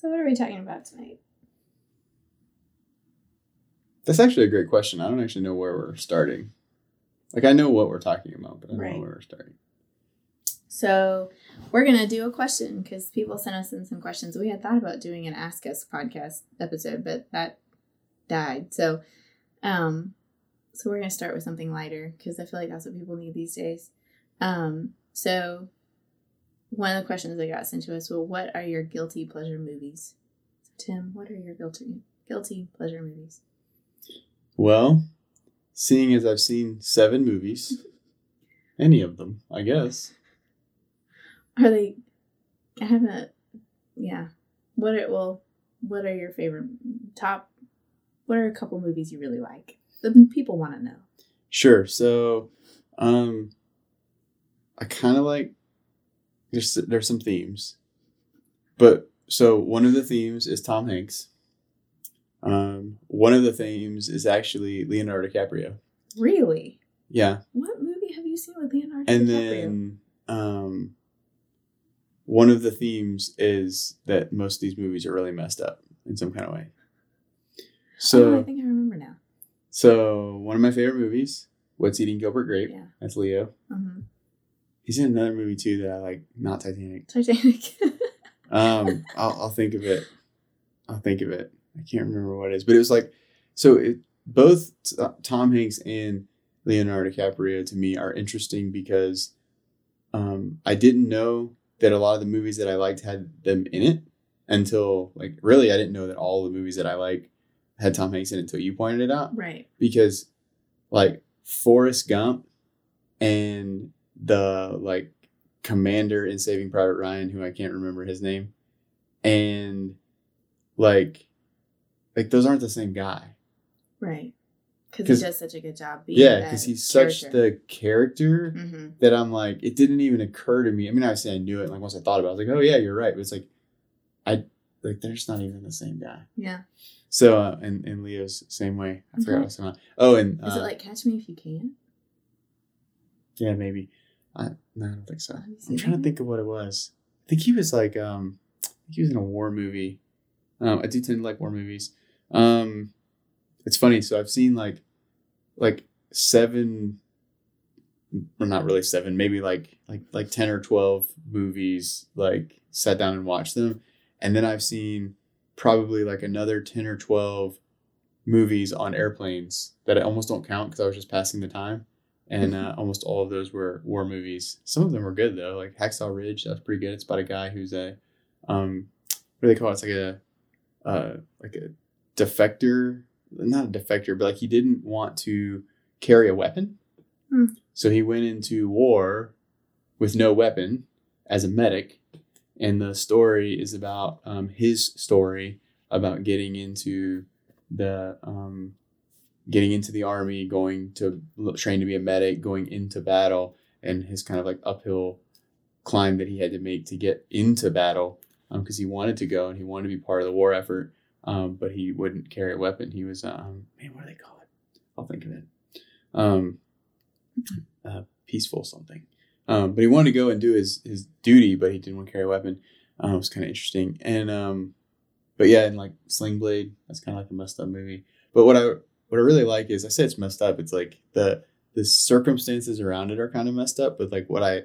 So what are we talking about tonight? That's actually a great question. I don't actually know where we're starting. Like I know what we're talking about, but I don't Right. know where we're starting. So we're gonna do a question because people sent us in some questions. We had thought about doing an Ask Us podcast episode, but that died. So, um, so we're gonna start with something lighter because I feel like that's what people need these days. Um, so one of the questions that got sent to us: Well, what are your guilty pleasure movies? So Tim, what are your guilty guilty pleasure movies? Well, seeing as I've seen seven movies, any of them, I guess. Are they? I haven't. Yeah. What are well? What are your favorite top? What are a couple movies you really like? The people want to know. Sure. So, um, I kind of like there's there's some themes, but so one of the themes is Tom Hanks. Um, one of the themes is actually Leonardo DiCaprio. Really? Yeah, What movie have you seen with Leonardo DiCaprio? and DiCaprio? then um, one of the themes is that most of these movies are really messed up in some kind of way. So, oh, I think I remember now. so one of my favorite movies, What's Eating Gilbert Grape. Yeah. That's Leo. hmm He's in another movie too that I like, not Titanic. Titanic. Um, I'll, I'll think of it. I'll think of it. I can't remember what it is, but it was like, so it both T- Tom Hanks and Leonardo DiCaprio to me are interesting because um, I didn't know that a lot of the movies that I liked had them in it until like really I didn't know that all the movies that I like had Tom Hanks in it until you pointed it out right. because like Forrest Gump and the like commander in Saving Private Ryan, who I can't remember his name, and like like those aren't the same guy. Right. Because he does such a good job being Yeah, because he's such the character hmm that I'm like, it didn't even occur to me. I mean, obviously I knew it. Like once I thought about it, I was like, oh yeah, you're right. But it's like, I like they're just not even the same guy. Yeah. So uh, and and Leo's same way. I forgot Mhm. what's going on. Oh, and Is uh, it like Catch Me If You Can? yeah, maybe. I no, I don't think so. I'm trying to think of what it was. I think he was like um I think he was in a war movie. Um I do tend to like war movies. Um it's funny, so I've seen like like seven or not really seven, maybe like like like ten or twelve movies, like sat down and watched them. And then I've seen probably like another ten or twelve movies on airplanes that I almost don't count because I was just passing the time and uh, almost all of those were war movies. Some of them were good though, like Hacksaw Ridge. That's pretty good. It's about a guy who's a, um, what do they call it? It's like a, uh, like a defector, not a defector, but like he didn't want to carry a weapon, Hmm. so he went into war with no weapon as a medic, and the story is about um, his story about getting into the um, getting into the army, going to train to be a medic, going into battle, and his kind of like uphill climb that he had to make to get into battle because he wanted to go and he wanted to be part of the war effort, um, but he wouldn't carry a weapon. He was, um, man, what do they call it? I'll think of it. Um, uh, peaceful something. Um, but he wanted to go and do his, his duty, but he didn't want to carry a weapon. Um, it was kind of interesting. And, um, but yeah, and like Sling Blade, that's kind of like a messed up movie. But what I what I really like is I say it's messed up. It's like the the circumstances around it are kind of messed up, but like what I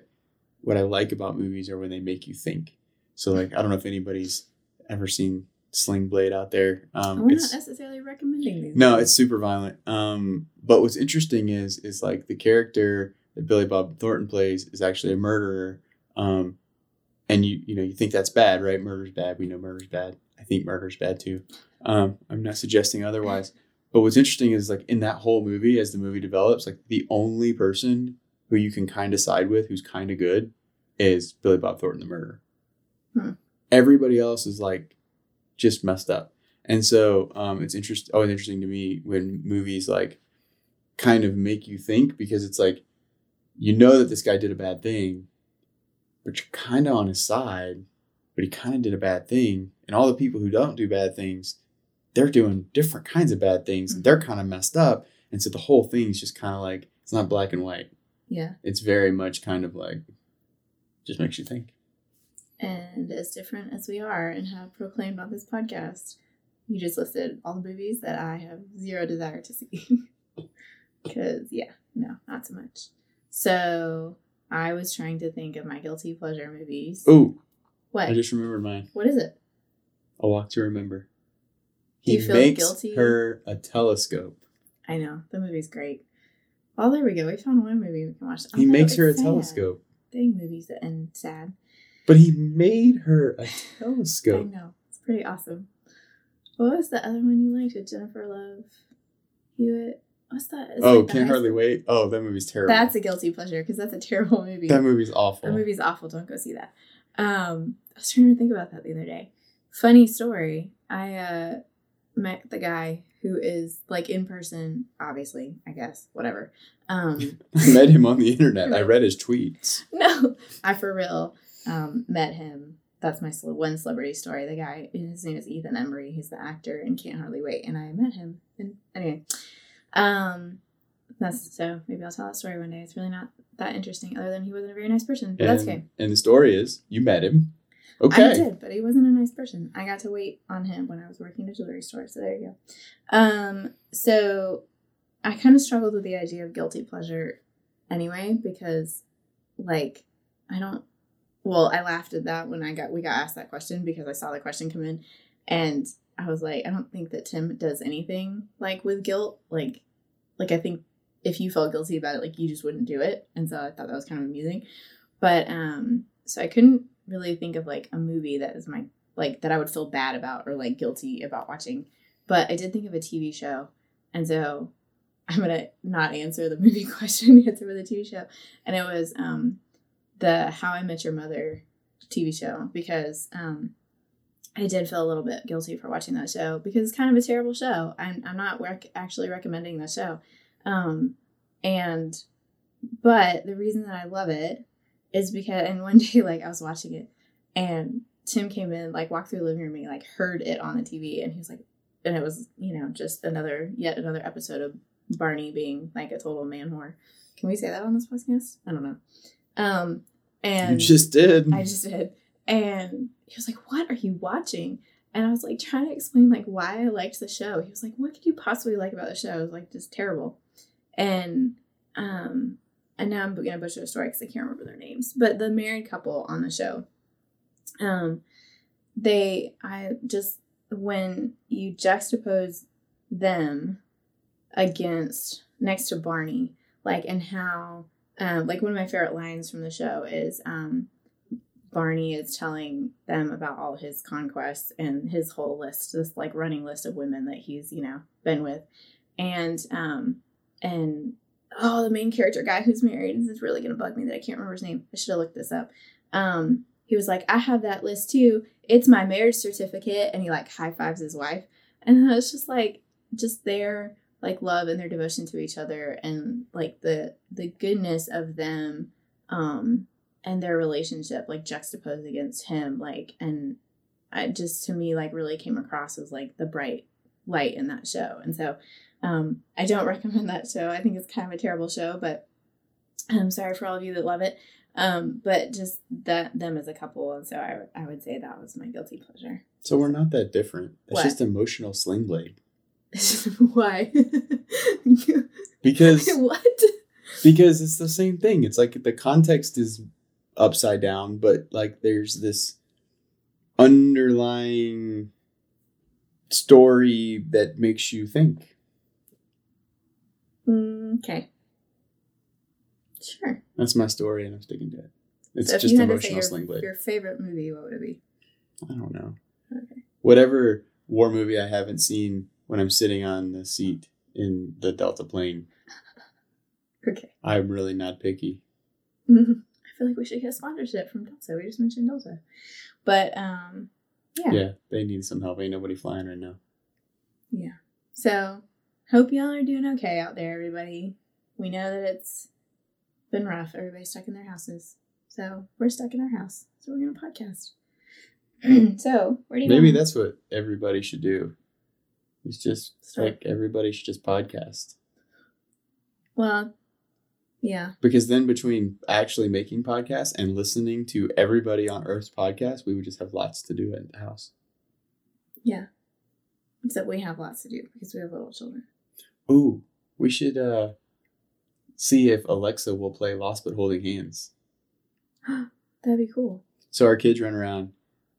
what I like about movies are when they make you think. So like I don't know if anybody's ever seen Sling Blade out there. Um, We're not necessarily recommending these. no, it's super violent. Um, but what's interesting is is like the character that Billy Bob Thornton plays is actually a murderer. Um, and you you know you think that's bad, right? Murder's bad. We know murder's bad. I think murder's bad too. Um, I'm not suggesting otherwise. But what's interesting is like in that whole movie, as the movie develops, like the only person who you can kind of side with, who's kind of good, is Billy Bob Thornton, the murderer. Hmm. Everybody else is like just messed up. And so um, it's interest always interesting to me when movies like kind of make you think because it's like you know that this guy did a bad thing, but you're kind of on his side, but he kind of did a bad thing. And all the people who don't do bad things, they're doing different kinds of bad things. and They're mm-hmm. kind of messed up. And so the whole thing's just kind of like it's not black and white. Yeah. It's very much kind of like just makes you think. and as different as we are and have proclaimed on this podcast, you just listed all the movies that I have zero desire to see. Because, yeah, no, not so much. So I was trying to think of my guilty pleasure movies. Oh, what? I just remembered mine. what is it? A Walk to Remember. He makes guilty? her a telescope. I know. The movie's great. Oh, there we go. We found one movie we can watch. He makes her a sad. telescope. Dang movies that end sad. But he made her a telescope. I know. It's pretty awesome. What was the other one you liked with Jennifer Love Hewitt? What's that? Oh, like can't hardly wait. Oh, that movie's terrible. That's a guilty pleasure because that's a terrible movie. that movie's awful. That movie's awful. Don't go see that. Um, I was trying to think about that the other day. Funny story. I uh, met the guy who is like in person, obviously, I guess, whatever. Um, I met him on the internet. I read his tweets. no, I for real um, met him. That's my one celebrity story. The guy, his name is Ethan Embry. He's the actor in Can't Hardly Wait, and I met him. And anyway, um, that's so maybe I'll tell that story one day. It's really not that interesting, other than he wasn't a very nice person. But that's okay. And the story is, you met him. I Okay. did, but he wasn't a nice person. I got to wait on him when I was working at a jewelry store. So there you go. Um, so I kind of struggled with the idea of guilty pleasure anyway because, like, I don't. Well, I laughed at that when I got we got asked that question because I saw the question come in, and I was like, I don't think that Tim does anything like with guilt. Like, like I think if you felt guilty about it, like you just wouldn't do it. And so I thought that was kind of amusing. But um, so I couldn't really think of like a movie that is my like that I would feel bad about or like guilty about watching. But I did think of a TV show, and so I'm gonna not answer the movie question, answer for the TV show, and it was um the How I Met Your Mother TV show because um I did feel a little bit guilty for watching that show because it's kind of a terrible show. I'm I'm not rec- actually recommending the show, um and but the reason that I love it is because and one day like I was watching it and Tim came in like walked through the living room and he like heard it on the TV and he was like and it was you know just another yet another episode of Barney being like a total man whore. Can we say that on this podcast? I don't know. Um and you just did. I just did. And he was like, What are you watching? And I was like trying to explain like why I liked the show. He was like, What could you possibly like about the show? It was like just terrible. And um and now I'm gonna butcher the story because I can't remember their names. But the married couple on the show, um, they I just when you juxtapose them against next to Barney, like and how um like one of my favorite lines from the show is um Barney is telling them about all his conquests and his whole list, this like running list of women that he's, you know, been with. And um and oh the main character guy who's married, this is really gonna bug me that I can't remember his name. I should have looked this up. Um he was like, I have that list too. It's my marriage certificate and he like high fives his wife. And it's just like just their like love and their devotion to each other and like the the goodness of them um and their relationship like juxtaposed against him like and I just to me like really came across as like the bright light in that show and so um I don't recommend that show I think it's kind of a terrible show but I'm sorry for all of you that love it um but just that them as a couple and so I, I would say that was my guilty pleasure so we're not that different. It's What? just emotional sling blade. why Because what because it's the same thing. It's like the context is upside down, but like there's this underlying story that makes you think. Mm, okay sure That's my story, and I'm sticking to it. It's so just you had to say emotional sling blade. your favorite movie what would it be I don't know. okay Whatever war movie I haven't seen when I'm sitting on the seat in the Delta plane, okay I'm really not picky. I feel like we should get a sponsorship from Delta. We just mentioned Delta. But um yeah. Yeah, they need some help. Ain't nobody flying right now. Yeah. So hope y'all are doing okay out there, everybody. We know that it's been rough. Everybody's stuck in their houses. So we're stuck in our house. So we're gonna podcast. so where do you Maybe that's what everybody should do. It's just Start- like everybody should just podcast. well Yeah. Because then between actually making podcasts and listening to everybody on Earth's podcast, we would just have lots to do at the house. Yeah. Except we have lots to do because we have little children. Ooh, we should uh see if Alexa will play Lost but Holding Hands. That'd be cool. So our kids run around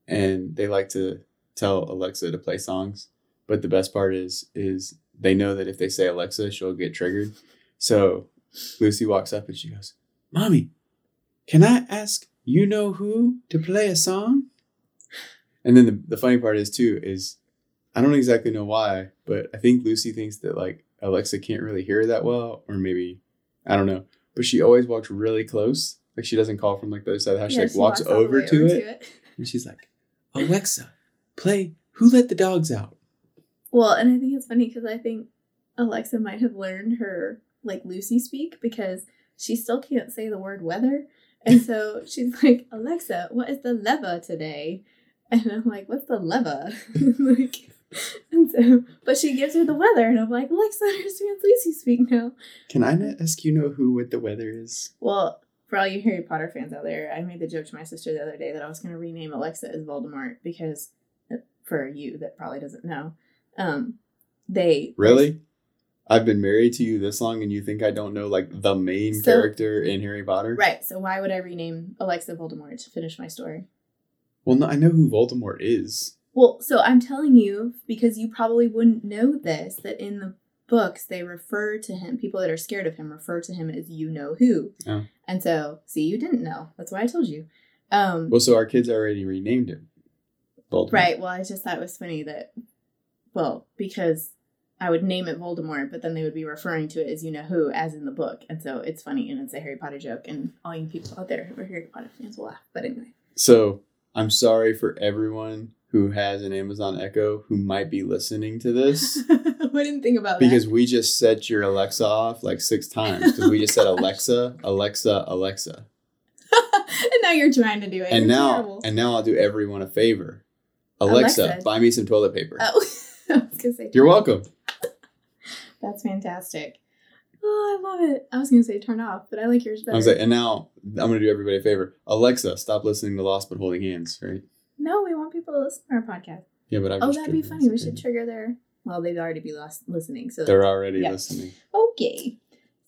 and they like to tell Alexa to play songs. But the best part is is they know that if they say Alexa, she'll get triggered. So Lucy walks up and she goes, Mommy, can I ask you know who to play a song? And then the, the funny part is too, is I don't exactly know why, but I think Lucy thinks that like Alexa can't really hear her that well, or maybe I don't know. But she always walks really close. Like she doesn't call from like the other side of the house. She like she walks, all the over, way to, it, and she's like, Alexa, play Who Let the Dogs Out? Well, and I think it's funny because I think Alexa might have learned her like Lucy speak because she still can't say the word weather. And so she's like, Alexa, what is the lever today? And I'm like, what's the lever? like, and so, but she gives her the weather, and I'm like, Alexa understands Lucy speak now. Can I not ask you know who what the weather is? Well, for all you Harry Potter fans out there, I made the joke to my sister the other day that I was going to rename Alexa as Voldemort because, uh, for you that probably doesn't know, um, they Really? I've been married to you this long and you think I don't know like the main So- character in Harry Potter? Right. So why would I rename Alexa Voldemort to finish my story? Well, no, I know who Voldemort is. Well, so I'm telling you because you probably wouldn't know this that in the books they refer to him. People that are scared of him refer to him as you know who. Oh. And so, see, you didn't know. That's why I told you. Um, Well, so our kids already renamed him Voldemort. right. Well, I just thought it was funny that, well, because I would name it Voldemort, but then they would be referring to it as you know who, as in the book. And so it's funny and it's a Harry Potter joke, and all you people out there who are Harry Potter fans will laugh. But anyway. So I'm sorry for everyone who has an Amazon Echo who might be listening to this I didn't think about that. because we just set your Alexa off like six times because we just said Alexa, Alexa, Alexa. and now you're trying to do it. And now, terrible. and now I'll do everyone a favor. Alexa, Alexa. buy me some toilet paper. Oh, I was gonna say. You're welcome. That's fantastic. Oh, I love it. I was gonna say turn off, but I like yours better. I was like, and now I'm gonna do everybody a favor. Alexa, stop listening to Lost but Holding Hands, right? No, we want people to listen to our podcast. Yeah, but I. Oh, that'd be funny. We should trigger their. Well, they'd already be lost listening. So They're already Yeah. listening. okay.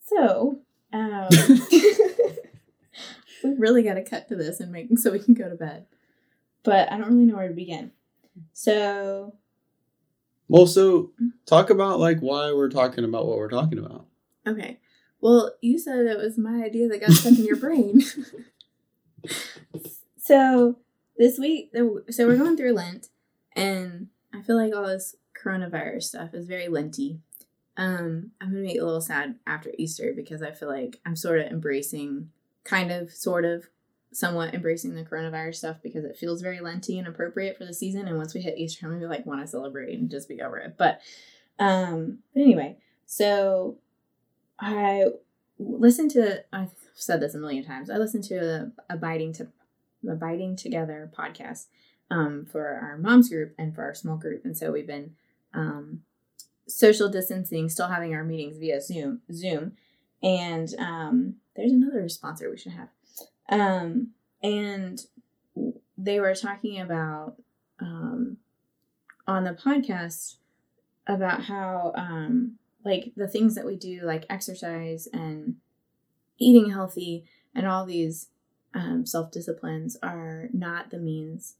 So, um, we really got to cut to this and make so we can go to bed. But I don't really know where to begin. So, Well, so talk about like why we're talking about what we're talking about. Okay. Well, you said it was my idea that got stuck in your brain. so this week, so we're going through Lent, and I feel like all this coronavirus stuff is very Lenty. Um, I'm gonna be a little sad after Easter because I feel like I'm sort of embracing, kind of, sort of, somewhat embracing the coronavirus stuff because it feels very Lenty and appropriate for the season. And once we hit Easter, I'm gonna be like want to celebrate and just be over it. But, um, but anyway, so I listened to I've said this a million times. I listened to the Abiding to Abiding Together podcast um, for our moms group and for our small group, and so we've been um, social distancing, still having our meetings via Zoom. Zoom, and um, there's another sponsor we should have, um, and they were talking about um, on the podcast about how um, like the things that we do like exercise and eating healthy and all these um, self-disciplines are not the means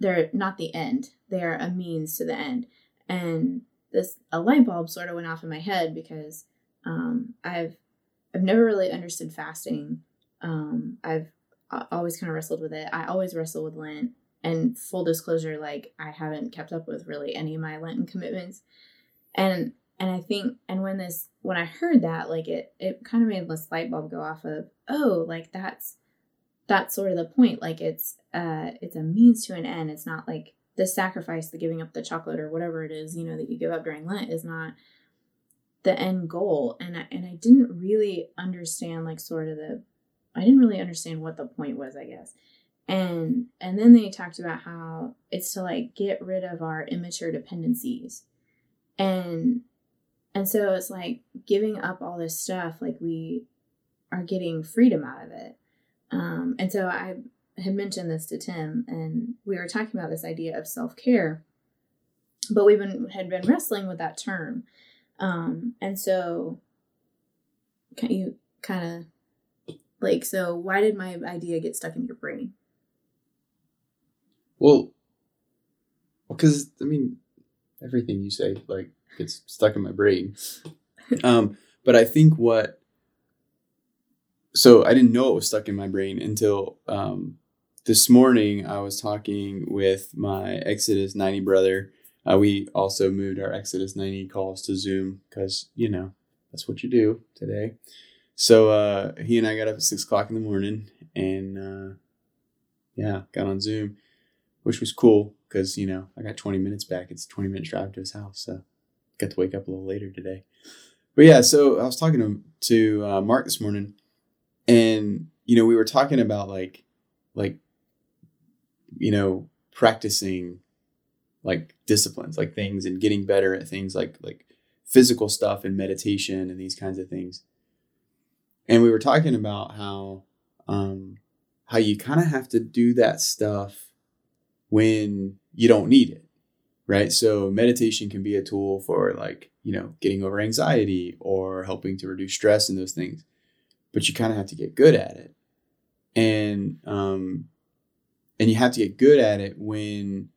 they're not the end. They're a means to the end. And this a light bulb sort of went off in my head because um, i've i've never really understood fasting. Um, i've always kind of wrestled with it. I always wrestle with lent. And full disclosure like i haven't kept up with really any of my lenten commitments. And and I think and when this when I heard that like it it kind of made this light bulb go off of oh like that's that's sort of the point like it's uh it's a means to an end. It's not like the sacrifice the giving up the chocolate or whatever it is you know that you give up during Lent is not the end goal. And I, and I didn't really understand like sort of the I didn't really understand what the point was I guess. And and then they talked about how it's to like get rid of our immature dependencies. And and so it's like giving up all this stuff like we are getting freedom out of it. Um, and so I had mentioned this to Tim, and we were talking about this idea of self care, but we've been had been wrestling with that term, um, and so can you kind of like so why did my idea get stuck in your brain? Well, because I mean, everything you say like gets stuck in my brain. um, but I think what so I didn't know it was stuck in my brain until um, this morning. I was talking with my Exodus 90 brother. Uh, we also moved our Exodus 90 calls to Zoom because, you know, that's what you do today. So uh, he and I got up at six o'clock in the morning and, uh, yeah, got on Zoom, which was cool because, you know, I got 20 minutes back. It's a 20 minute drive to his house. So got to wake up a little later today. But yeah, so I was talking to, to uh, Mark this morning and you know we were talking about like like you know practicing like disciplines like things and getting better at things like like physical stuff and meditation and these kinds of things. And we were talking about how um how you kind of have to do that stuff when you don't need it right? So meditation can be a tool for like you know getting over anxiety or helping to reduce stress and those things but you kind of have to get good at it. And um and you have to get good at it when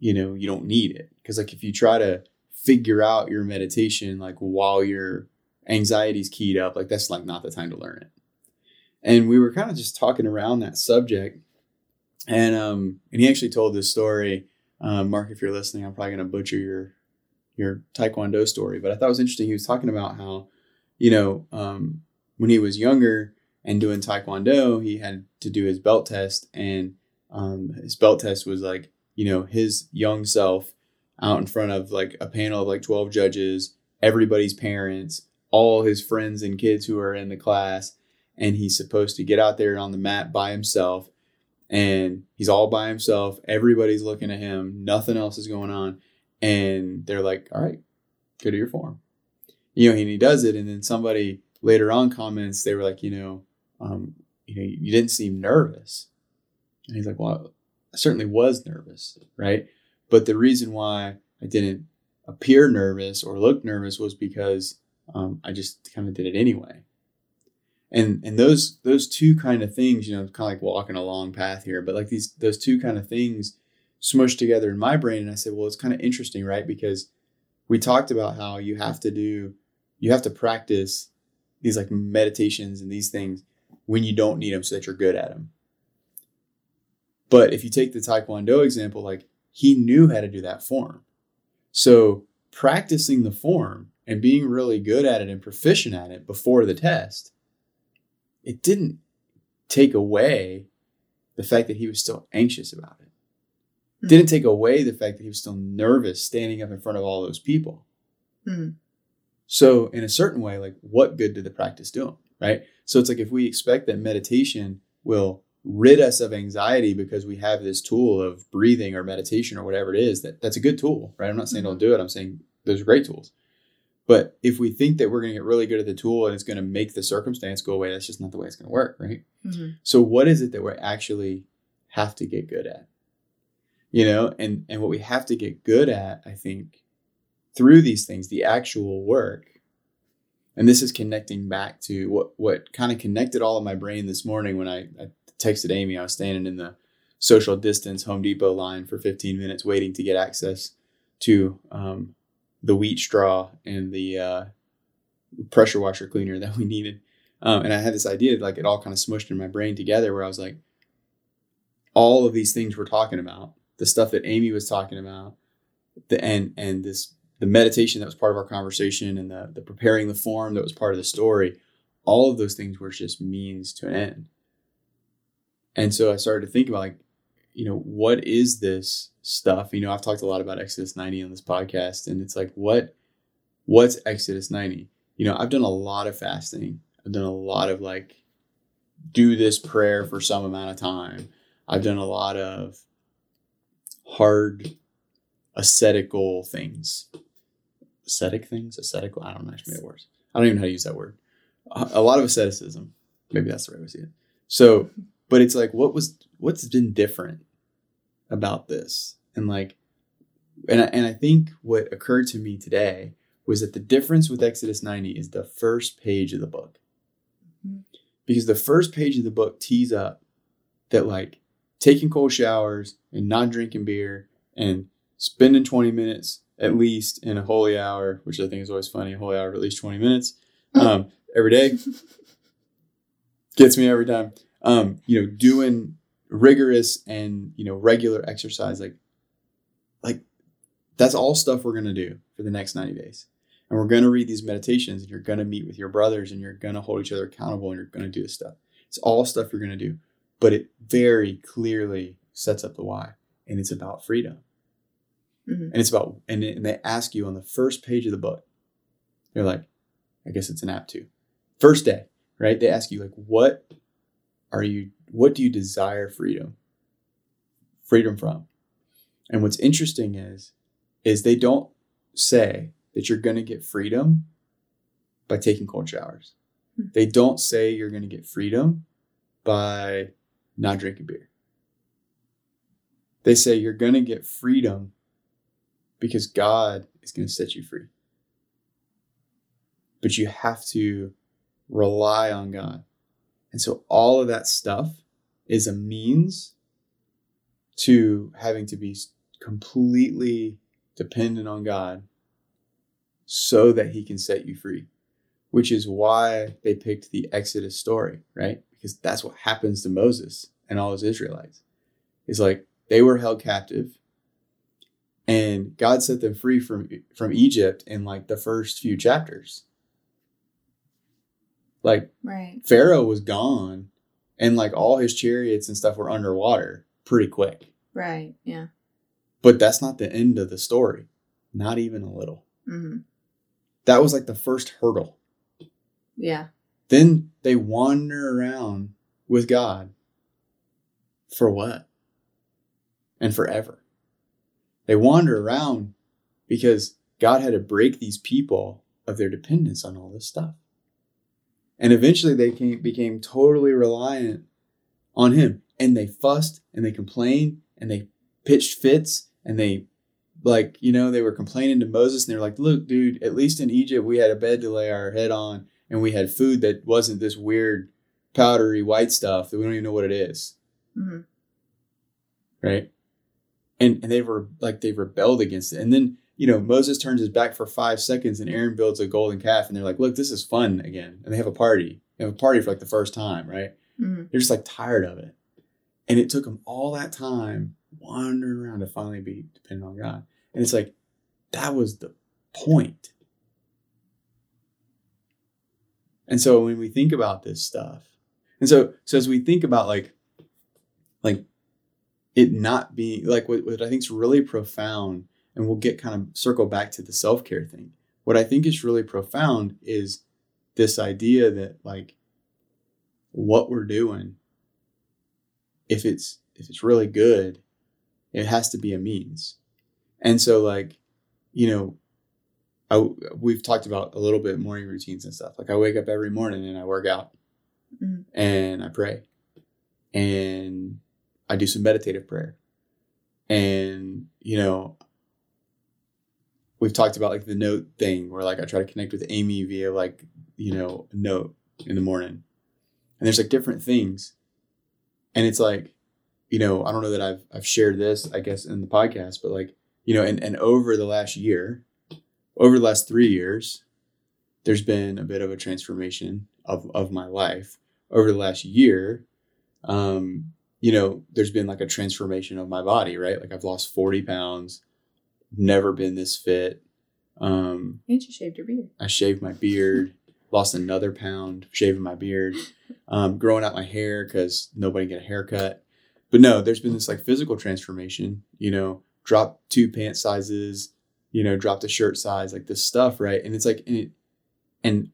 you know you don't need it. Because like if you try to figure out your meditation like while your anxiety's keyed up like that's like not the time to learn it. And we were kind of just talking around that subject and um and he actually told this story. Um, mark if you're listening i'm probably going to butcher your your taekwondo story but i thought it was interesting. He was talking about how you know um when he was younger and doing taekwondo, he had to do his belt test, and um, his belt test was like you know his young self out in front of like a panel of like 12 judges everybody's parents all his friends and kids who are in the class and he's supposed to get out there on the mat by himself and he's all by himself everybody's looking at him nothing else is going on and they're like all right go to your form. You know and he does it and then somebody later on comments, they were like, you know, um, you know, you didn't seem nervous. And he's like, well, I certainly was nervous, right? But the reason why I didn't appear nervous or look nervous was because um, I just kind of did it anyway. And and those those two kind of things, you know, kind of like walking a long path here, but like these those two kind of things smushed together in my brain, and I said, well, it's kind of interesting, right? Because we talked about how you have to do, you have to practice these like meditations and these things when you don't need them so that you're good at them. But if you take the Taekwondo example, like he knew how to do that form. So practicing the form and being really good at it and proficient at it before the test, it didn't take away the fact that he was still anxious about it. Mm-hmm. Didn't take away the fact that he was still nervous standing up in front of all those people. Mm-hmm. So, in a certain way, like what good did the practice do them, right? So, it's like if we expect that meditation will rid us of anxiety because we have this tool of breathing or meditation or whatever it is, that that's a good tool, right? I'm not saying don't do it. I'm saying those are great tools. But if we think that we're going to get really good at the tool and it's going to make the circumstance go away, that's just not the way it's going to work, right? Mm-hmm. So, what is it that we actually have to get good at? You know, and and what we have to get good at, I think, through these things, the actual work. And this is connecting back to what what kind of connected all of my brain this morning when I, I texted Amy. I was standing in the social distance Home Depot line for 15 minutes waiting to get access to um, the wheat straw and the uh, pressure washer cleaner that we needed. Um, and I had this idea, like it all kind of smushed in my brain together, where I was like, all of these things we're talking about, the stuff that Amy was talking about, the and and this the meditation that was part of our conversation and the, the preparing the form that was part of the story, all of those things were just means to an end. And so I started to think about like, you know, what is this stuff? You know, I've talked a lot about Exodus 90 on this podcast, and it's like, what what's Exodus 90? You know, I've done a lot of fasting. I've done a lot of like do this prayer for some amount of time. I've done a lot of hard ascetical things. Ascetic things? Ascetical? I don't know actually words. I don't even know how to use that word. A lot of asceticism. maybe that's the right way to see it. So, but it's like, what was what's been different about this, and like, and I, and I think what occurred to me today was that the difference with Exodus 90 is the first page of the book. Mhm. Because the first page of the book tees up that like taking cold showers and not drinking beer and spending 20 minutes at least in a holy hour, which I think is always funny, a holy hour of at least 20 minutes um, every day gets me every time. Um, you know, doing rigorous and you know regular exercise, like like that's all stuff we're gonna do for the next 90 days. And we're gonna read these meditations, and you're gonna meet with your brothers, and you're gonna hold each other accountable, and you're gonna do this stuff. It's all stuff you're gonna do, but it very clearly sets up the why, and it's about freedom. Mhm. And it's about and, it- and they ask you on the first page of the book. They're like, I guess it's an app too. First day, right? They ask you like, what are you? What do you desire freedom? Freedom from. And what's interesting is, is they don't say that you're going to get freedom by taking cold showers. Hmm. They don't say you're going to get freedom by not drinking beer. They say you're going to get freedom because God is going to set you free. But you have to rely on God. And so all of that stuff is a means to having to be completely dependent on God so that he can set you free, which is why they picked the Exodus story, right? Because that's what happens to Moses and all his Israelites. Is like they were held captive and God set them free from from Egypt in like the first few chapters. Like Right. Pharaoh was gone and like all his chariots and stuff were underwater pretty quick. Right. Yeah. But that's not the end of the story. Not even a little. hmm That was like the first hurdle. Yeah. Then they wander around with God for what? And forever. They wander around because God had to break these people of their dependence on all this stuff. And eventually they came, became totally reliant on Him. And they fussed and they complained and they pitched fits and they, like, you know, they were complaining to Moses and they were like, look, dude, at least in Egypt we had a bed to lay our head on and we had food that wasn't this weird powdery white stuff that we don't even know what it is hmm right and and they were like they rebelled against it. And then you know moses turns his back for five seconds and aaron builds a golden calf and they're like look this is fun again. And they have a party. They have a party for like the first time right? Hmm they're just like tired of it. And it took them all that time wandering around to finally be dependent on god. And it's like that was the point. And so when we think about this stuff and so so as we think about like like it not being like what, what i think is really profound and we'll get kind of circle back to the self-care thing. What i think is really profound is this idea that like what we're doing if it's if it's really good it has to be a means. And so like you know I, we've talked about a little bit morning routines and stuff. Like i wake up every morning and i work out Mhm. and i pray. And i do some meditative prayer. And you know we've talked about like the note thing where like i try to connect with amy via like you know a note in the morning. And there's like different things. And it's like you know i don't know that i've i've shared this i guess in the podcast but like you know and, and over the last year over the last three years there's been a bit of a transformation of of my life. Over the last year um you know there's been like a transformation of my body right like i've lost 40 pounds never been this fit um And you shaved your beard. I shaved my beard, lost another pound shaving my beard, um, growing out my hair because nobody get a haircut. But no, there's been this like physical transformation, you know, drop two pant sizes, you know, drop the shirt size, like this stuff, right? And it's like, and, it, and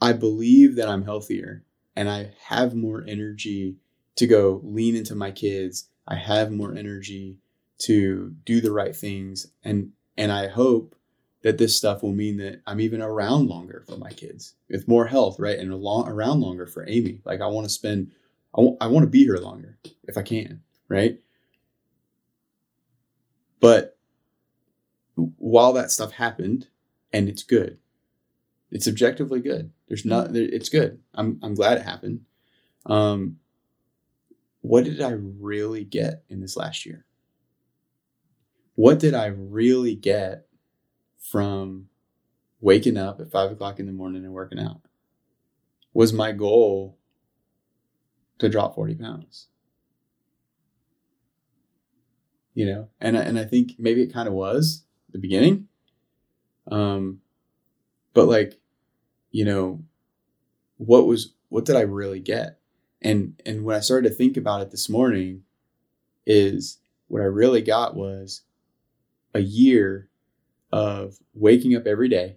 I believe that I'm healthier and I have more energy to go lean into my kids. I have more energy to do the right things. And, and I hope that this stuff will mean that I'm even around longer for my kids with more health, right? And along, around longer for Amy. Like I want to spend, I want, I want to be here longer if I can, right? But while that stuff happened, and it's good, it's objectively good. There's not, it's good. I'm, I'm glad it happened. Um, what did I really get in this last year? What did I really get from waking up at five o'clock in the morning and working out? Was my goal to drop 40 pounds? You know, and, and I think maybe it kind of was the beginning. Um, but like, you know, what was, what did I really get? And, and when I started to think about it this morning is what I really got was a year of waking up every day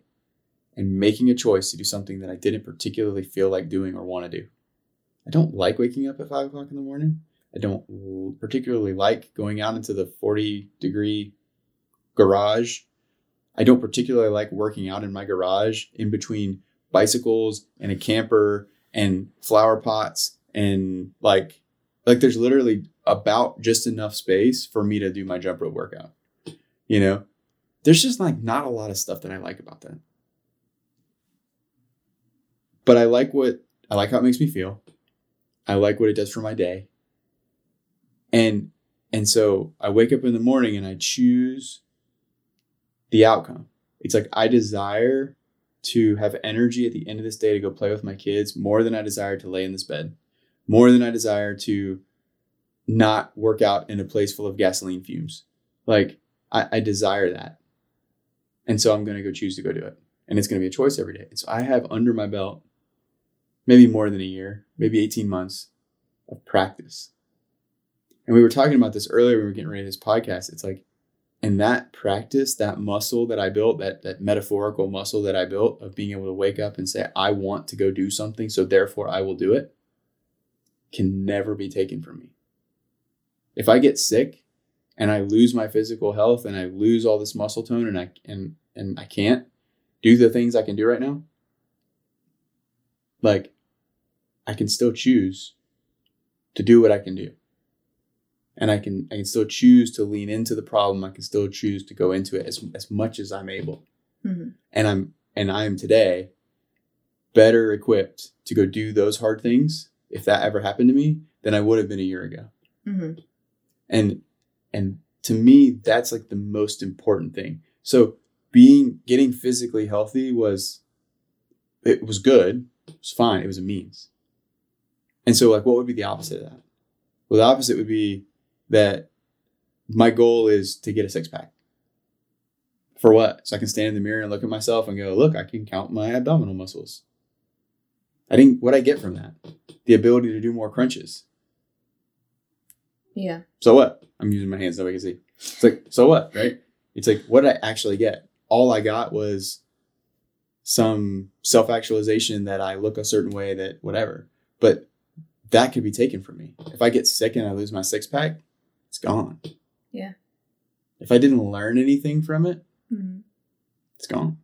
and making a choice to do something that I didn't particularly feel like doing or want to do. I don't like waking up at five o'clock in the morning. I don't particularly like going out into the 40 degree garage. I don't particularly like working out in my garage in between bicycles and a camper and flower pots and like like there's literally about just enough space for me to do my jump rope workout. You know, there's just like not a lot of stuff that I like about that. But I like what I like how it makes me feel. I like what it does for my day. And and so I wake up in the morning and I choose the outcome. It's like I desire to have energy at the end of this day to go play with my kids more than I desire to lay in this bed, more than I desire to not work out in a place full of gasoline fumes. Like I, I desire that. And so I'm going to go choose to go do it. And it's going to be a choice every day. And so I have under my belt maybe more than a year, maybe 18 months of practice. And we were talking about this earlier when we were getting ready to this podcast. It's like, and that practice, that muscle that I built, that that metaphorical muscle that I built of being able to wake up and say, I want to go do something, so therefore I will do it, can never be taken from me. If I get sick, and I lose my physical health and I lose all this muscle tone and I and and I can't do the things I can do right now, like I can still choose to do what I can do. And I can I can still choose to lean into the problem. I can still choose to go into it as, as much as I'm able. Mm-hmm. And I'm and I am today better equipped to go do those hard things if that ever happened to me than I would have been a year ago. Mm-hmm. And and to me, that's like the most important thing. So being getting physically healthy was it was good. It was fine. It was a means. And so like what would be the opposite of that? Well, the opposite would be that my goal is to get a six pack. For what? So I can stand in the mirror and look at myself and go, look, I can count my abdominal muscles. I think what I get from that, the ability to do more crunches. Yeah. So what? I'm using my hands so I can see. It's like, so what, right? It's like, what did I actually get? All I got was some self actualization that I look a certain way that whatever. But that could be taken from me. If I get sick and I lose my six pack, it's gone. Yeah. If I didn't learn anything from it, mm-hmm. it's gone.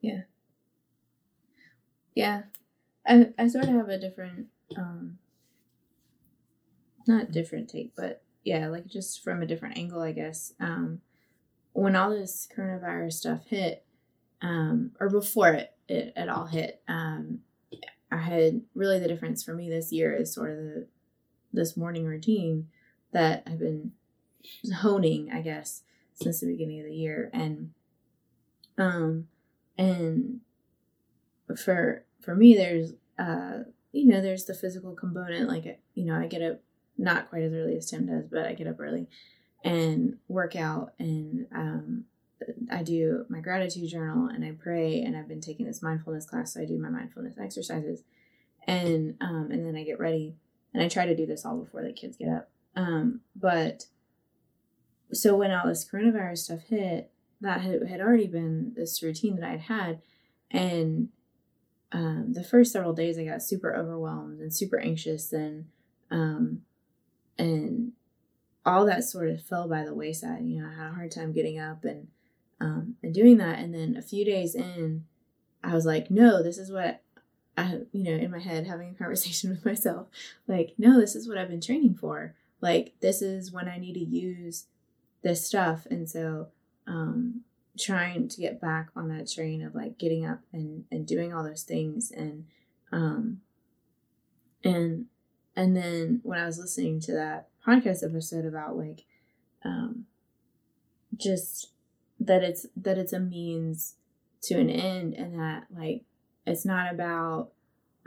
Yeah. Yeah. I, I sort of have a different um, not different take, but yeah, like just from a different angle, I guess. Um, when all this coronavirus stuff hit, um, or before it, it, it all hit, um, I had really the difference for me this year is sort of the, this morning routine that I've been honing, I guess, since the beginning of the year. And, um, and for, for me, there's, uh, you know, there's the physical component. Like, you know, I get up not quite as early as Tim does, but I get up early and work out and um, I do my gratitude journal and I pray and I've been taking this mindfulness class, so I do my mindfulness exercises and um, and then I get ready and I try to do this all before the kids get up. Um, but so when all this coronavirus stuff hit, that had, had already been this routine that I'd had, and um, the first several days I got super overwhelmed and super anxious and um, and all that sort of fell by the wayside. You know, I had a hard time getting up and um, and doing that. And then a few days in, I was like, no, this is what I, you know, in my head, having a conversation with myself, like, no, this is what I've been training for. Like, this is when I need to use this stuff. And so, um, trying to get back on that train of like getting up and, and doing all those things and, um, and, and then when I was listening to that podcast episode about like, um, just that it's that it's a means to an end and that like it's not about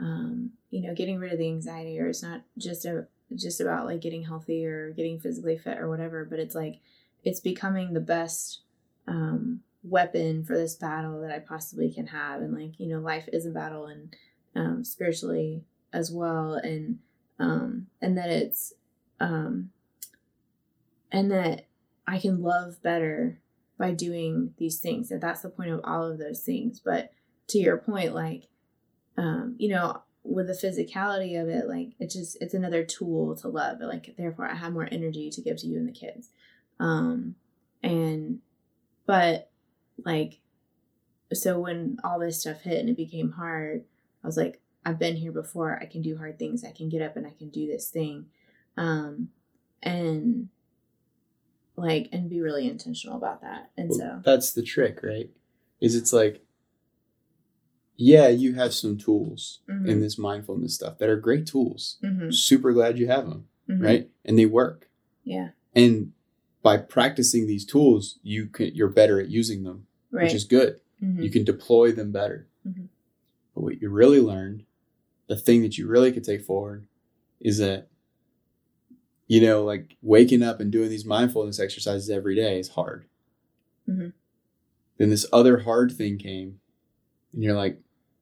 um, you know getting rid of the anxiety or it's not just a just about like getting healthy or getting physically fit or whatever but it's like it's becoming the best um, weapon for this battle that i possibly can have and like you know life is a battle and um, spiritually as well and um, and that it's um, and that i can love better by doing these things. And that's the point of all of those things. But to your point, like, um, you know, with the physicality of it, like it's just it's another tool to love. Like therefore I have more energy to give to you and the kids. Um and but like so when all this stuff hit and it became hard, I was like, I've been here before. I can do hard things. I can get up and I can do this thing. Um and like and be really intentional about that and well, so that's the trick right is it's like yeah you have some tools mm-hmm. in this mindfulness stuff that are great tools mm-hmm. super glad you have them mm-hmm. right and they work yeah and by practicing these tools you can you're better at using them right. which is good mm-hmm. you can deploy them better mm-hmm. but what you really learned the thing that you really could take forward is that you know, like waking up and doing these mindfulness exercises every day is hard. Mm-hmm. Then this other hard thing came, and you're like,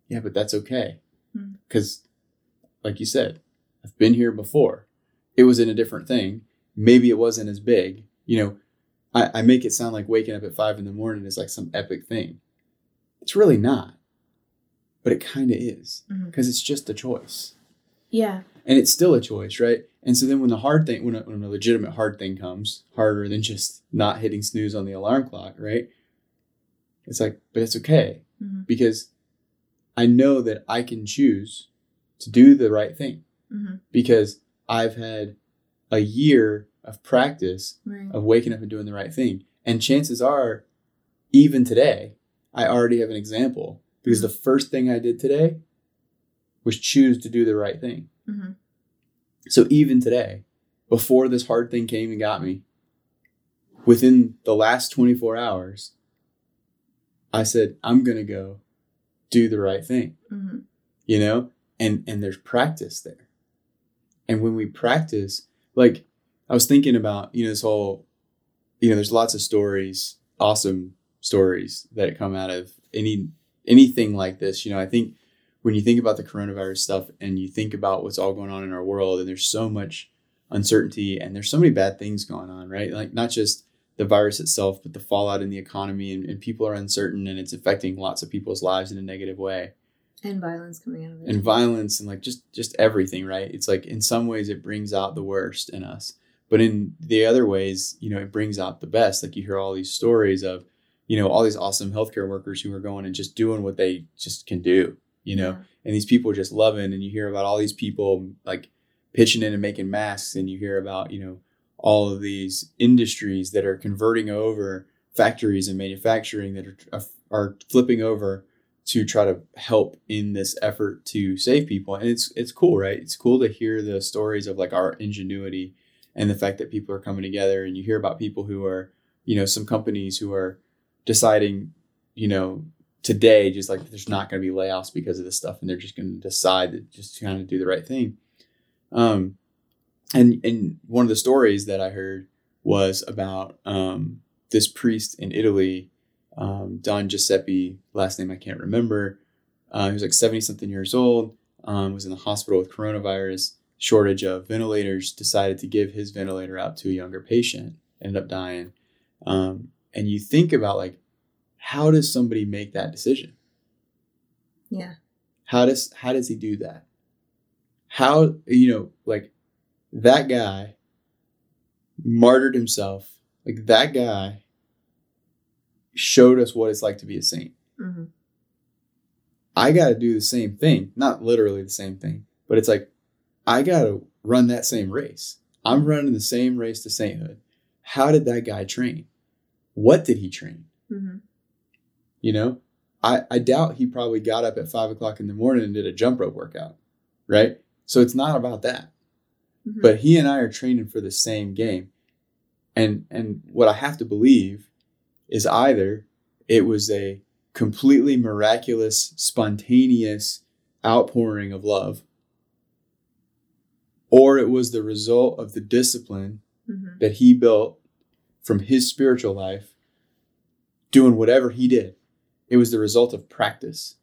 yeah, but that's okay. Because, mm-hmm. like you said, I've been here before. It was in a different thing. Maybe it wasn't as big. You know, I, I make it sound like waking up at five in the morning is like some epic thing. It's really not. But it kind of is because mm-hmm. it's just a choice. Yeah. And it's still a choice, right? And so then when the hard thing, when a, when a legitimate hard thing comes, harder than just not hitting snooze on the alarm clock, right? It's like, but it's okay mm-hmm. because I know that I can choose to do the right thing mm-hmm. because I've had a year of practice right. of waking up and doing the right thing. And chances are, even today, I already have an example because mm-hmm. the first thing I did today was choose to do the right thing. Mm-hmm. So even today, before this hard thing came and got me, within the last 24 hours, I said, I'm going to go do the right thing. Mm-hmm. You know? And and there's practice there. And when we practice, like I was thinking about, you know, this whole, you know, there's lots of stories, awesome stories that come out of any anything like this. You know, I think when you think about the coronavirus stuff and you think about what's all going on in our world and there's so much uncertainty and there's so many bad things going on, right? Like not just the virus itself, but the fallout in the economy and, and people are uncertain and it's affecting lots of people's lives in a negative way. And violence coming out of it. And violence and like just just everything, right? It's like in some ways it brings out the worst in us. But in the other ways, you know, it brings out the best. Like you hear all these stories of, you know, all these awesome healthcare workers who are going and just doing what they just can do you know, yeah. and these people are just loving, and you hear about all these people like pitching in and making masks, and you hear about, you know, all of these industries that are converting over factories and manufacturing that are, are flipping over to try to help in this effort to save people and it's it's cool right it's cool to hear the stories of like our ingenuity and the fact that people are coming together and you hear about people who are you know some companies who are deciding you know today, just like there's not going to be layoffs because of this stuff, and they're just going to decide to just kind of do the right thing. Um, and and one of the stories that I heard was about um, this priest in Italy, um, Don Giuseppe, last name I can't remember. Uh, he was like seventy something years old. Um, was in the hospital with coronavirus shortage of ventilators. Decided to give his ventilator out to a younger patient. Ended up dying. Um, and you think about like how does somebody make that decision? Yeah. How does how does he do that? How you know like that guy martyred himself. Like that guy showed us what it's like to be a saint. Mm-hmm. I got to do the same thing, not literally the same thing, but it's like I got to run that same race. I'm running the same race to sainthood. How did that guy train? What did he train? Mm-hmm. You know, I, I doubt he probably got up at five o'clock in the morning and did a jump rope workout, right? So it's not about that. Mm-hmm. But he and I are training for the same game. And and what I have to believe is either it was a completely miraculous, spontaneous outpouring of love, or it was the result of the discipline Mm-hmm. that he built from his spiritual life doing whatever he did. It was the result of practice.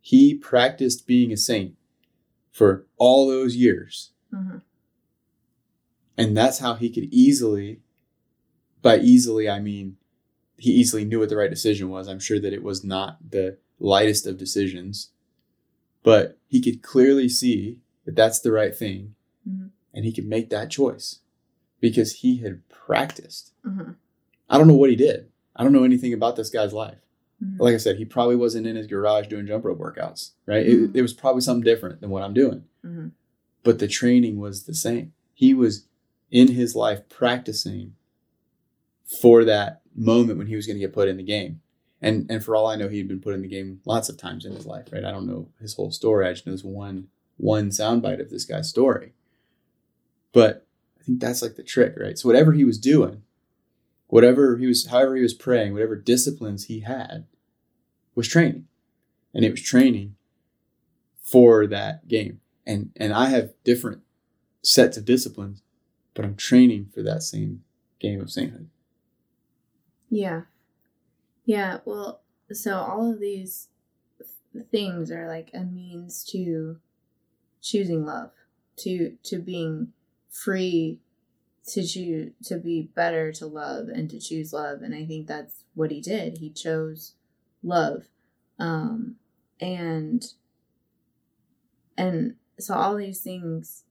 He practiced being a saint for all those years. Mm-hmm. And that's how he could easily, by easily, I mean, he easily knew what the right decision was. I'm sure that it was not the lightest of decisions, but he could clearly see that that's the right thing. And he could make that choice because he had practiced. Mm-hmm. I don't know what he did. I don't know anything about this guy's life. Mhm. Like I said, he probably wasn't in his garage doing jump rope workouts, right? Mhm. It, it was probably something different than what I'm doing Mhm. but the training was the same. He was in his life practicing for that moment when he was going to get put in the game. And and for all I know, he'd been put in the game lots of times in his life, right? I don't know his whole story. I just know this one one soundbite of this guy's story. But I think that's like the trick, right? So whatever he was doing, whatever he was, however he was praying, whatever disciplines he had, was training, and it was training for that game and and I have different sets of disciplines, but I'm training for that same game of sainthood. Yeah. Yeah. Well, so all of these things are like a means to choosing love, to to being free to choose to be better to love and to choose love and i think that's what he did. He chose love. Um and and so all these things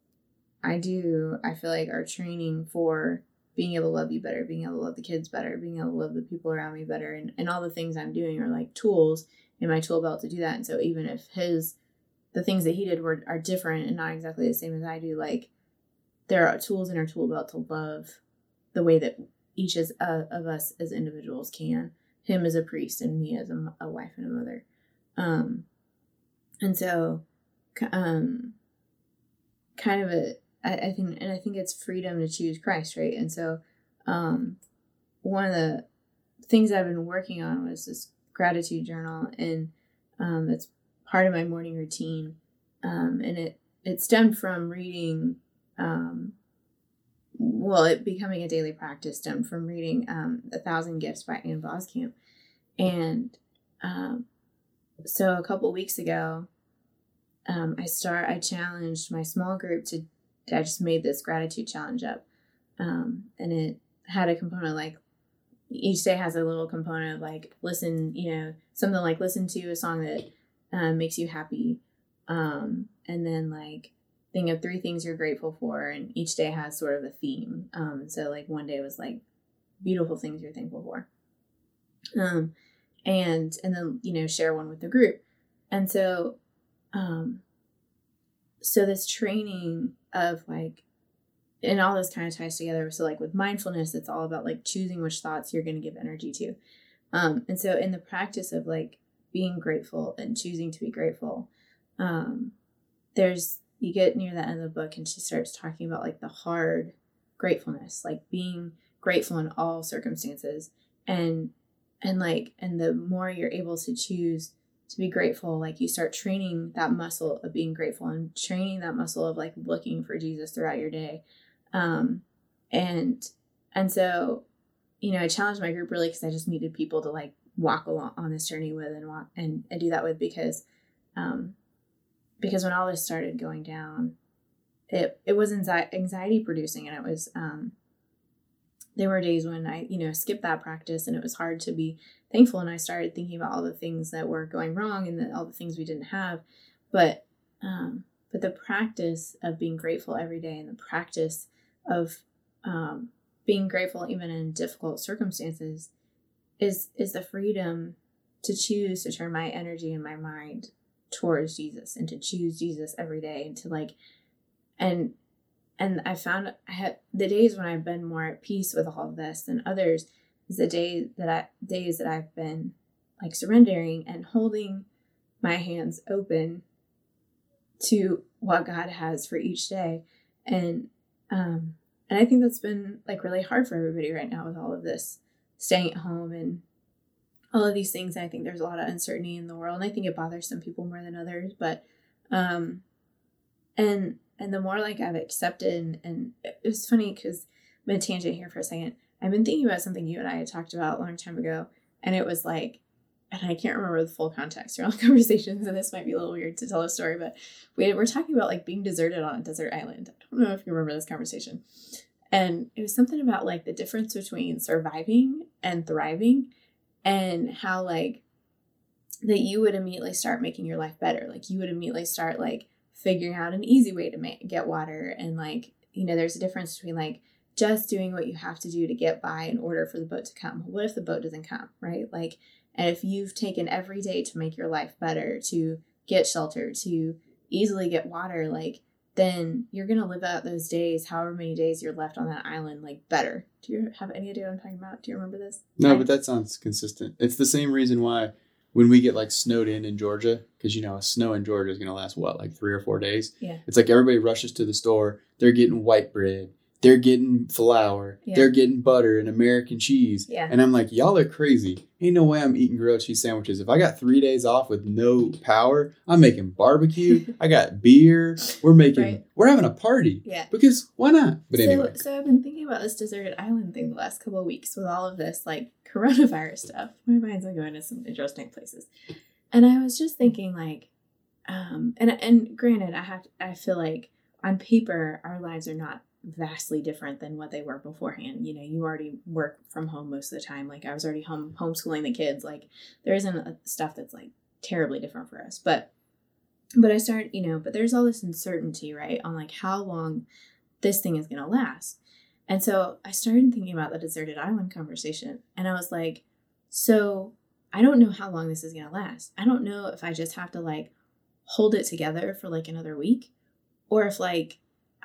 i do i feel like are training for being able to love you better being able to love the kids better being able to love the people around me better and, and all the things i'm doing are like tools in my tool belt to do that. And so even if his the things that he did were are different and not exactly the same as i do like there are tools in our tool belt to love the way that each as, uh, of us as individuals can. Him as a priest and me as a wife and a mother. Um and so um kind of a I, I think and i think it's freedom to choose christ right? And so um one of the things i've been working on was this gratitude journal and um part of my morning routine. Um and it it stemmed from reading um well it becoming a daily practice stemmed from reading um a thousand gifts by Ann Voskamp and um so a couple weeks ago um i start i challenged my small group to i just made this gratitude challenge up. Um and it had a component like each day has a little component of like listen you know something like listen to a song that um, makes you happy. Um and then like think of three things you're grateful for and each day has sort of a theme. Um so like one day was like beautiful things you're thankful for. Um and and then you know share one with the group. And so um so this training of like and all this kind of ties together. So like with mindfulness it's all about like choosing which thoughts you're going to give energy to. Um and so in the practice of like being grateful and choosing to be grateful um there's you get near the end of the book and she starts talking about like the hard gratefulness like being grateful in all circumstances. And and like and the more you're able to choose to be grateful like you start training that muscle of being grateful and training that muscle of like looking for jesus throughout your day. Um and and so you know i challenged my group really because i just needed people to like walk along on this journey with and walk and, and do that with because um because when all this started going down it it was anxiety producing and it was um there were days when i you know skipped that practice and it was hard to be thankful and i started thinking about all the things that were going wrong and the, all the things we didn't have. But um but the practice of being grateful every day and the practice of um being grateful even in difficult circumstances is is the freedom to choose to turn my energy and my mind towards Jesus and to choose Jesus every day and to like and and I found I had the days when I've been more at peace with all of this than others is the day that I days that I've been like surrendering and holding my hands open to what God has for each day. And um and I think that's been like really hard for everybody right now with all of this staying at home and all of these things. I think there's a lot of uncertainty in the world. And I think it bothers some people more than others. But um and and the more like I've accepted and, and it was funny because I'm gonna tangent here for a second. I've been thinking about something you and I had talked about a long time ago, and it was like and I can't remember the full context around the conversation, so this might be a little weird to tell a story, but we were talking about like being deserted on a desert island. I don't know if you remember this conversation. And it was something about like the difference between surviving and thriving and how like that you would immediately start making your life better. Like you would immediately start like figuring out an easy way to make get water and like, you know, there's a difference between like just doing what you have to do to get by in order for the boat to come. What if the boat doesn't come, right? Like and if you've taken every day to make your life better, to get shelter, to easily get water, like then you're gonna live out those days, however many days you're left on that island, like better. Do you have any idea what I'm talking about? Do you remember this? No, I, but that sounds consistent. It's the same reason why when we get like snowed in in Georgia, because you know a snow in Georgia is gonna last what like three or four days. Yeah. It's like everybody rushes to the store. They're getting white bread they're getting flour, yeah. they're getting butter and American cheese. Yeah. And I'm like, y'all are crazy. Ain't no way I'm eating grilled cheese sandwiches. If I got three days off with no power, I'm making barbecue. I got beer. We're making, right. we're having a party. Yeah. Because why not? But so, anyway. So I've been thinking about this deserted island thing the last couple of weeks with all of this like coronavirus stuff. My mind's been going to some interesting places. And I was just thinking like, um, and and granted, I have I feel like on paper our lives are not vastly different than what they were beforehand. You know, you already work from home most of the time. Like I was already home homeschooling the kids. Like there isn't stuff that's like terribly different for us. But but I start, you know, but there's all this uncertainty, right, on like how long this thing is gonna last. And so I started thinking about the deserted island conversation, and I was like, so I don't know how long this is gonna last. I don't know if I just have to like hold it together for like another week, or if like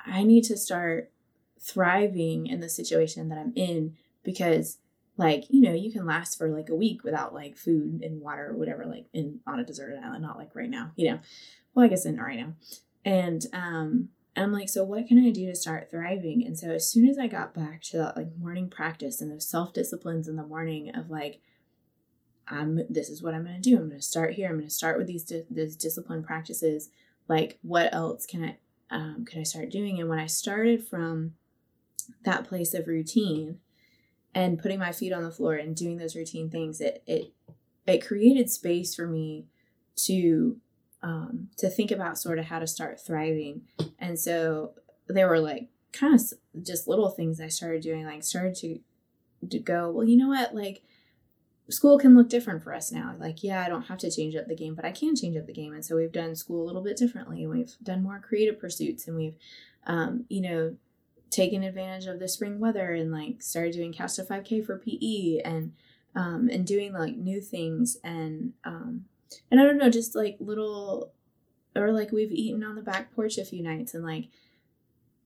I need to start thriving in the situation that I'm in because like you know you can last for like a week without like food and water or whatever like in on a deserted island not like right now you know? Well i guess not right now. And um i'm like so what can i do to start thriving? And so as soon as i got back to that like morning practice and those self disciplines in the morning of like i'm this is what i'm going to do. I'm going to start here. I'm going to start with these di- these discipline practices. Like what else can i um, could I start doing? And when I started from that place of routine and putting my feet on the floor and doing those routine things, it it it created space for me to um, to think about sort of how to start thriving. And so there were like kind of just little things I started doing, like started to to go, well, you know what, like school can look different for us now. Like, yeah, I don't have to change up the game, but I can change up the game. And so we've done school a little bit differently. We've done more creative pursuits and we've, um, you know, taken advantage of the spring weather and like started doing Couch to 5K for PE and, um, and doing like new things. And, um, and I don't know, just like little, or like we've eaten on the back porch a few nights and like,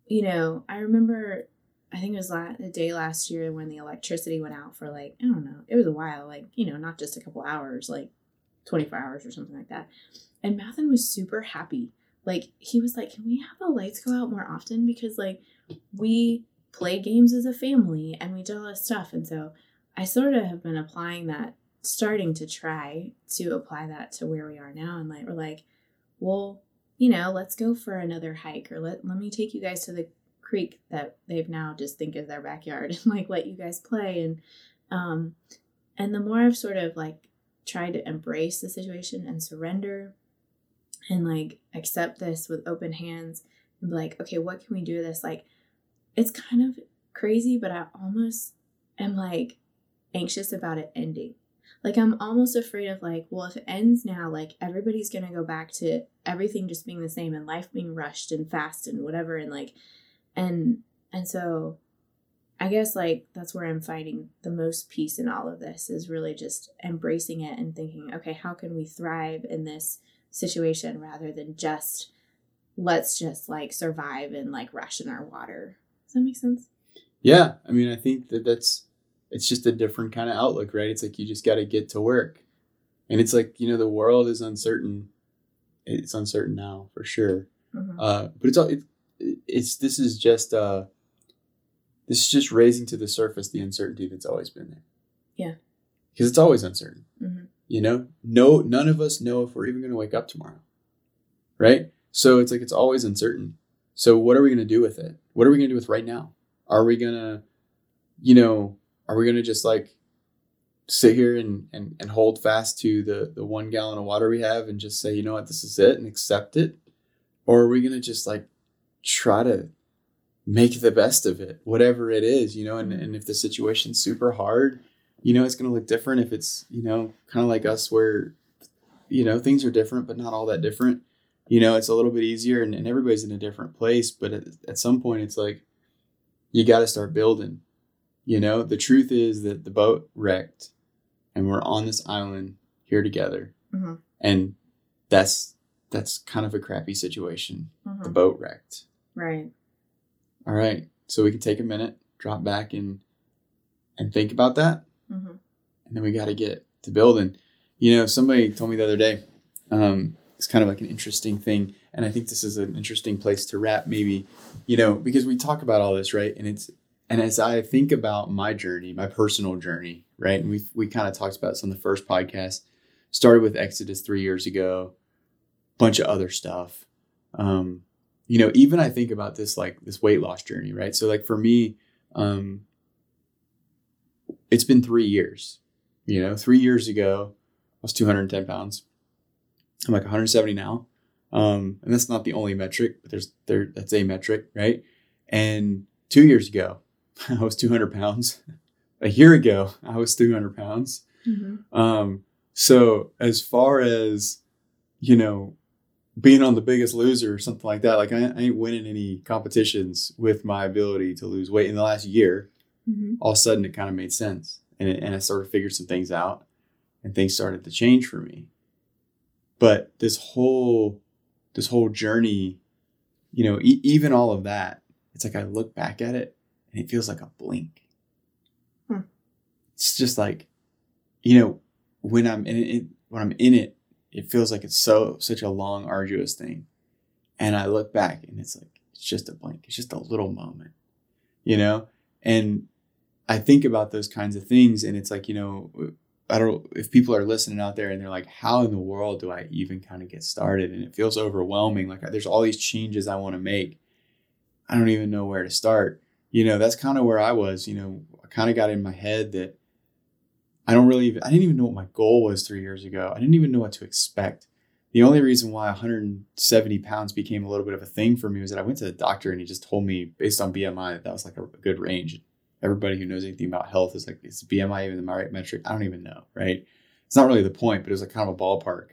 you know, I remember I think it was la- day last year when the electricity went out for like, I don't know, it was a while, like, you know, not just a couple hours, like 24 hours or something like that. And Mathen was super happy. Like, he was like, Can we have the lights go out more often? Because, like, we play games as a family and we do all this stuff. And so I sort of have been applying that, starting to try to apply that to where we are now. And, like, we're like, well, you know, let's go for another hike or let, let me take you guys to the creek that they've now just think is their backyard and like let you guys play and um and the more I've sort of like tried to embrace the situation and surrender and like accept this with open hands and be like, okay, what can we do this? Like it's kind of crazy, but I almost am like anxious about it ending. Like I'm almost afraid of like, well, if it ends now, like everybody's gonna go back to everything just being the same and life being rushed and fast and whatever and like and and so I guess like that's where I'm finding the most peace in all of this is really just embracing it and thinking, okay, how can we thrive in this situation rather than just let's just like survive and like ration our water. Does that make sense? Yeah, I mean, I think that that's it's just a different kind of outlook, right? It's like you just got to get to work. And it's like, you know, the world is uncertain. It's uncertain now for sure. Mm-hmm. Uh, but it's all it, it's this is just uh this is just raising to the surface the uncertainty that's always been there. Yeah. Because it's always uncertain. Mhm. You know, no none of us know if we're even going to wake up tomorrow. Right? So it's like it's always uncertain. So what are we going to do with it? What are we going to do with right now? Are we going to you know, are we going to just like sit here and, and and hold fast to the the 1 gallon of water we have and just say, "You know what? This is it," and accept it? Or are we going to just like try to make the best of it, whatever it is, you know. And, and if the situation's super hard, you know, it's going to look different. If it's, you know, kind of like us where, you know, things are different, but not all that different, you know, it's a little bit easier and, and everybody's in a different place. But at, at some point, it's like, you got to start building. You know, the truth is that the boat wrecked and we're on this island here together. Mhm. And that's, that's kind of a crappy situation. The Mhm. boat wrecked. Right. All right. So we can take a minute, drop back and and think about that. Hmm And then we got to get to building. You know, somebody told me the other day, um, it's kind of like an interesting thing. And I think this is an interesting place to wrap maybe, you know, because we talk about all this, right? And it's, and as I think about my journey, my personal journey, right? And we we kind of talked about this on the first podcast, started with Exodus three years ago, bunch of other stuff. Um, you know, even I think about this like this weight loss journey, right? So like for me, um, it's been three years. You know, three years ago, I was 210 pounds. I'm like 170 now. Um, and that's not the only metric, but there's there that's a metric, right? And two years ago, I was 200 pounds. A year ago, I was 300 pounds. hmm Um, so as far as you know, being on the Biggest Loser or something like that, like I, I ain't winning any competitions with my ability to lose weight in the last year. Hmm All of a sudden, it kind of made sense, and it, and I sort of figured some things out, and things started to change for me. But this whole this whole journey, you know, e- even all of that, it's like I look back at it, and it feels like a blink. Hmm. It's just like, you know, when I'm in it, when I'm in it, it feels like it's so such a long, arduous thing, and I look back, and it's like it's just a blink. It's just a little moment, you know, and I think about those kinds of things, and it's like you know, I don't if people are listening out there and they're like, how in the world do I even kind of get started? And it feels overwhelming. Like there's all these changes I want to make. I don't even know where to start. You know, that's kind of where I was. You know, I kind of got in my head that I don't really, even, I didn't even know what my goal was three years ago. I didn't even know what to expect. The only reason why 170 pounds became a little bit of a thing for me was that I went to the doctor and he just told me based on BMI that that was like a, a good range. Everybody who knows anything about health is like, is BMI even the right metric? I don't even know, right? It's not really the point, but it was like kind of a ballpark,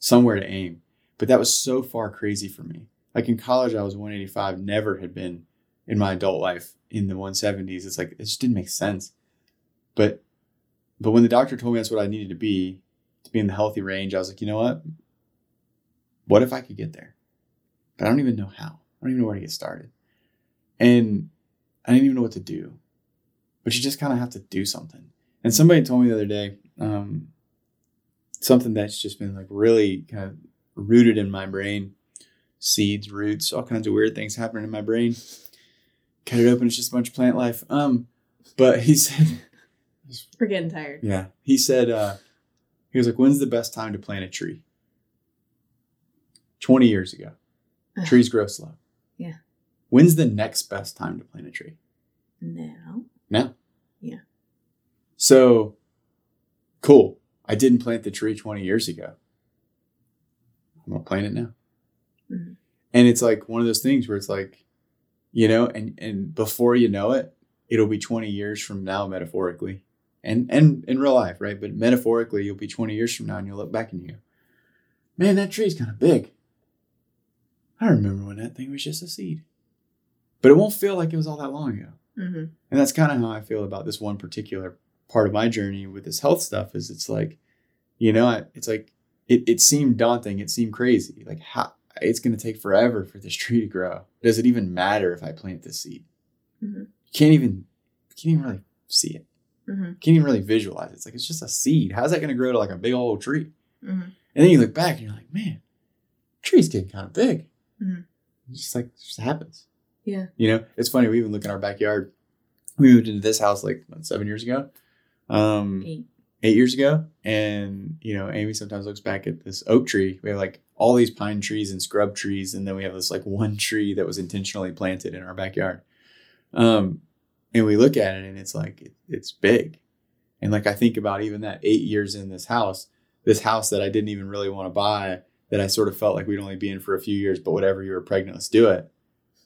somewhere to aim. But that was so far crazy for me. Like in college, I was 185, never had been in my adult life in the 170s. It's like, it just didn't make sense. But, but when the doctor told me that's what I needed to be, to be in the healthy range, I was like, you know what? What if I could get there? But I don't even know how. I don't even know where to get started. And I didn't even know what to do. But you just kind of have to do something. And somebody told me the other day, um, something that's just been like really kind of rooted in my brain seeds, roots, all kinds of weird things happening in my brain. Cut it open, it's just a bunch of plant life. Um, but he said, We're getting tired. yeah, he said, uh, he was like, when's the best time to plant a tree? 20 years ago. Trees grow slow. Yeah. When's the next best time to plant a tree? Now. Now. Yeah. So, cool. I didn't plant the tree 20 years ago. I'm going to plant it now. Mhm. And it's like one of those things where it's like, you know, and, and before you know it, it'll be 20 years from now, metaphorically and, and in real life, right? But metaphorically, you'll be 20 years from now and you'll look back and you go, man, that tree's kind of big. I remember when that thing was just a seed. But it won't feel like it was all that long ago. Mm-hmm. And that's kind of how I feel about this one particular part of my journey with this health stuff is it's like, you know, it's like it, it seemed daunting. It seemed crazy. Like how it's going to take forever for this tree to grow. Does it even matter if I plant this seed? Mhm. You can't even, you can't even really see it. Mm-hmm. You can't even really visualize it. It's like, it's just a seed. How's that going to grow to like a big old tree? Mm-hmm. And then you look back and you're like, man, tree's getting kind of big. Mhm. It's just like, it just happens. Yeah. You know, it's funny. We even look in our backyard. We moved into this house like what, seven years ago, um, Eight. eight years ago, and you know, Amy sometimes looks back at this oak tree. We have like all these pine trees and scrub trees, and then we have this like one tree that was intentionally planted in our backyard. Um, and we look at it, and it's like it, it's big, and like I think about even that eight years in this house, this house that I didn't even really want to buy, that I sort of felt like we'd only be in for a few years, but whatever, you were pregnant, let's do it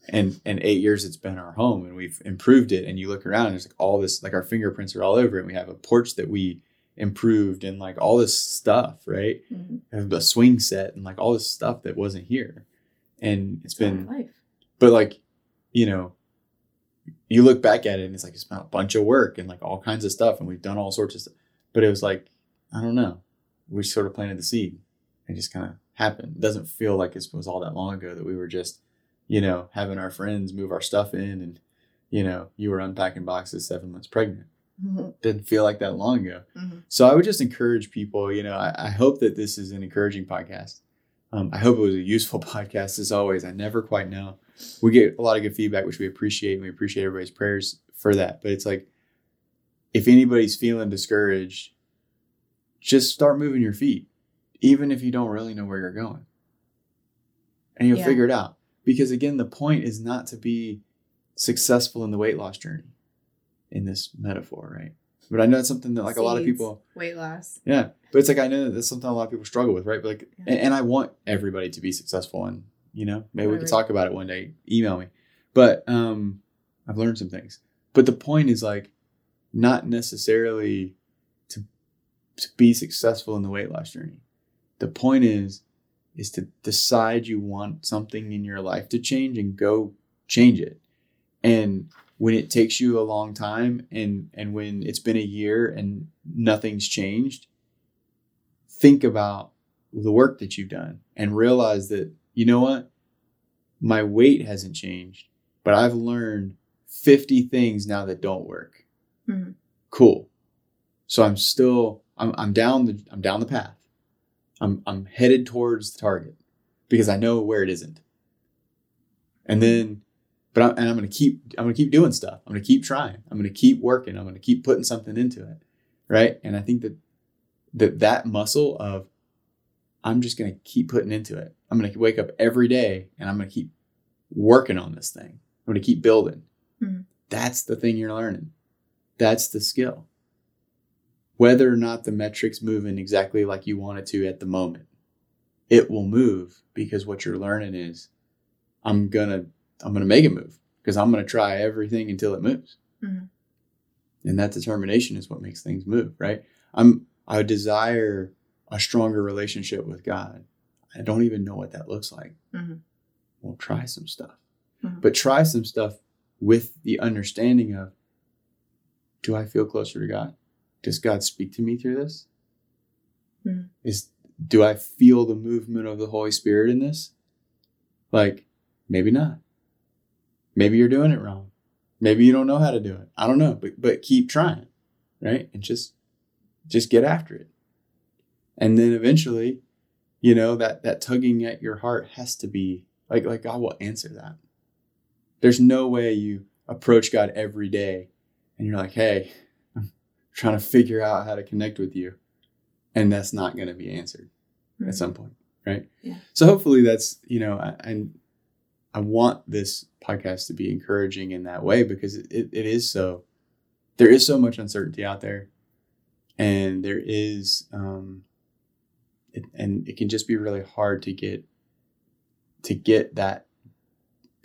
and and eight years it's been our home and we've improved it. And you look around and there's like all this like our fingerprints are all over it. And we have a porch that we improved and like all this stuff right? Mm-hmm. Have a swing set and like all this stuff that wasn't here. And it's been life. but like you know you look back at it and it's like it's been a bunch of work and like all kinds of stuff and we've done all sorts of stuff but it was like i don't know. We sort of planted the seed. It just kind of happened. It doesn't feel like it was all that long ago that we were just you know having our friends move our stuff in and you know you were unpacking boxes seven months pregnant Mm-hmm. didn't feel like that long ago Mm-hmm. so I would just encourage people, you know, I, I hope that this is an encouraging podcast. Um, I hope it was a useful podcast as always. I never quite know. We get a lot of good feedback, which we appreciate, and we appreciate everybody's prayers for that. But it's like, if anybody's feeling discouraged, just start moving your feet, even if you don't really know where you're going. And you'll Yeah. figure it out. Because again, the point is not to be successful in the weight loss journey in this metaphor, right? But I know it's something that like a lot of people weight loss. yeah, but it's like I know that that's something a lot of people struggle with, right? But like, Yeah. and, and I want everybody to be successful, and you know, maybe we could talk about it one day. Email me, but um, I've learned some things. But the point is like, not necessarily to to be successful in the weight loss journey. The point is, is to decide you want something in your life to change and go change it. And when it takes you a long time and and when it's been a year and nothing's changed think about the work that you've done and realize that you know what my weight hasn't changed but i've learned 50 things now that don't work Mhm. cool so i'm still i'm, I'm down the i'm down the path i'm i'm headed towards the target because i know where it isn't and then but I'm, and I'm going to keep I'm to keep doing stuff. I'm going to keep trying. I'm going to keep working. I'm going to keep putting something into it, right? And I think that that that muscle of I'm just going to keep putting into it. I'm going to wake up every day and I'm going to keep working on this thing. I'm going to keep building. Mhm. That's the thing you're learning. That's the skill. Whether or not the metrics moving exactly like you want it to at the moment, it will move because what you're learning is I'm gonna I'm gonna make it move because I'm gonna try everything until it moves. Mhm. And that determination is what makes things move, right? I'm I desire a stronger relationship with God. I don't even know what that looks like. Mhm. Well, try some stuff. Mhm. But try some stuff with the understanding of do I feel closer to God? Does God speak to me through this? Mhm. Is do I feel the movement of the Holy Spirit in this? Like, maybe not. Maybe you're doing it wrong. Maybe you don't know how to do it. I don't know, but but keep trying, right? And just just get after it. And then eventually, you know, that that tugging at your heart has to be like like God will answer that. There's no way you approach God every day and you're like, "Hey, trying to figure out how to connect with you." And that's not going to be answered at some point, right? Yeah. So hopefully that's you know, I, and I want this podcast to be encouraging in that way because it, it, it is so. There is so much uncertainty out there, and there is, um, it, and it can just be really hard to get to get that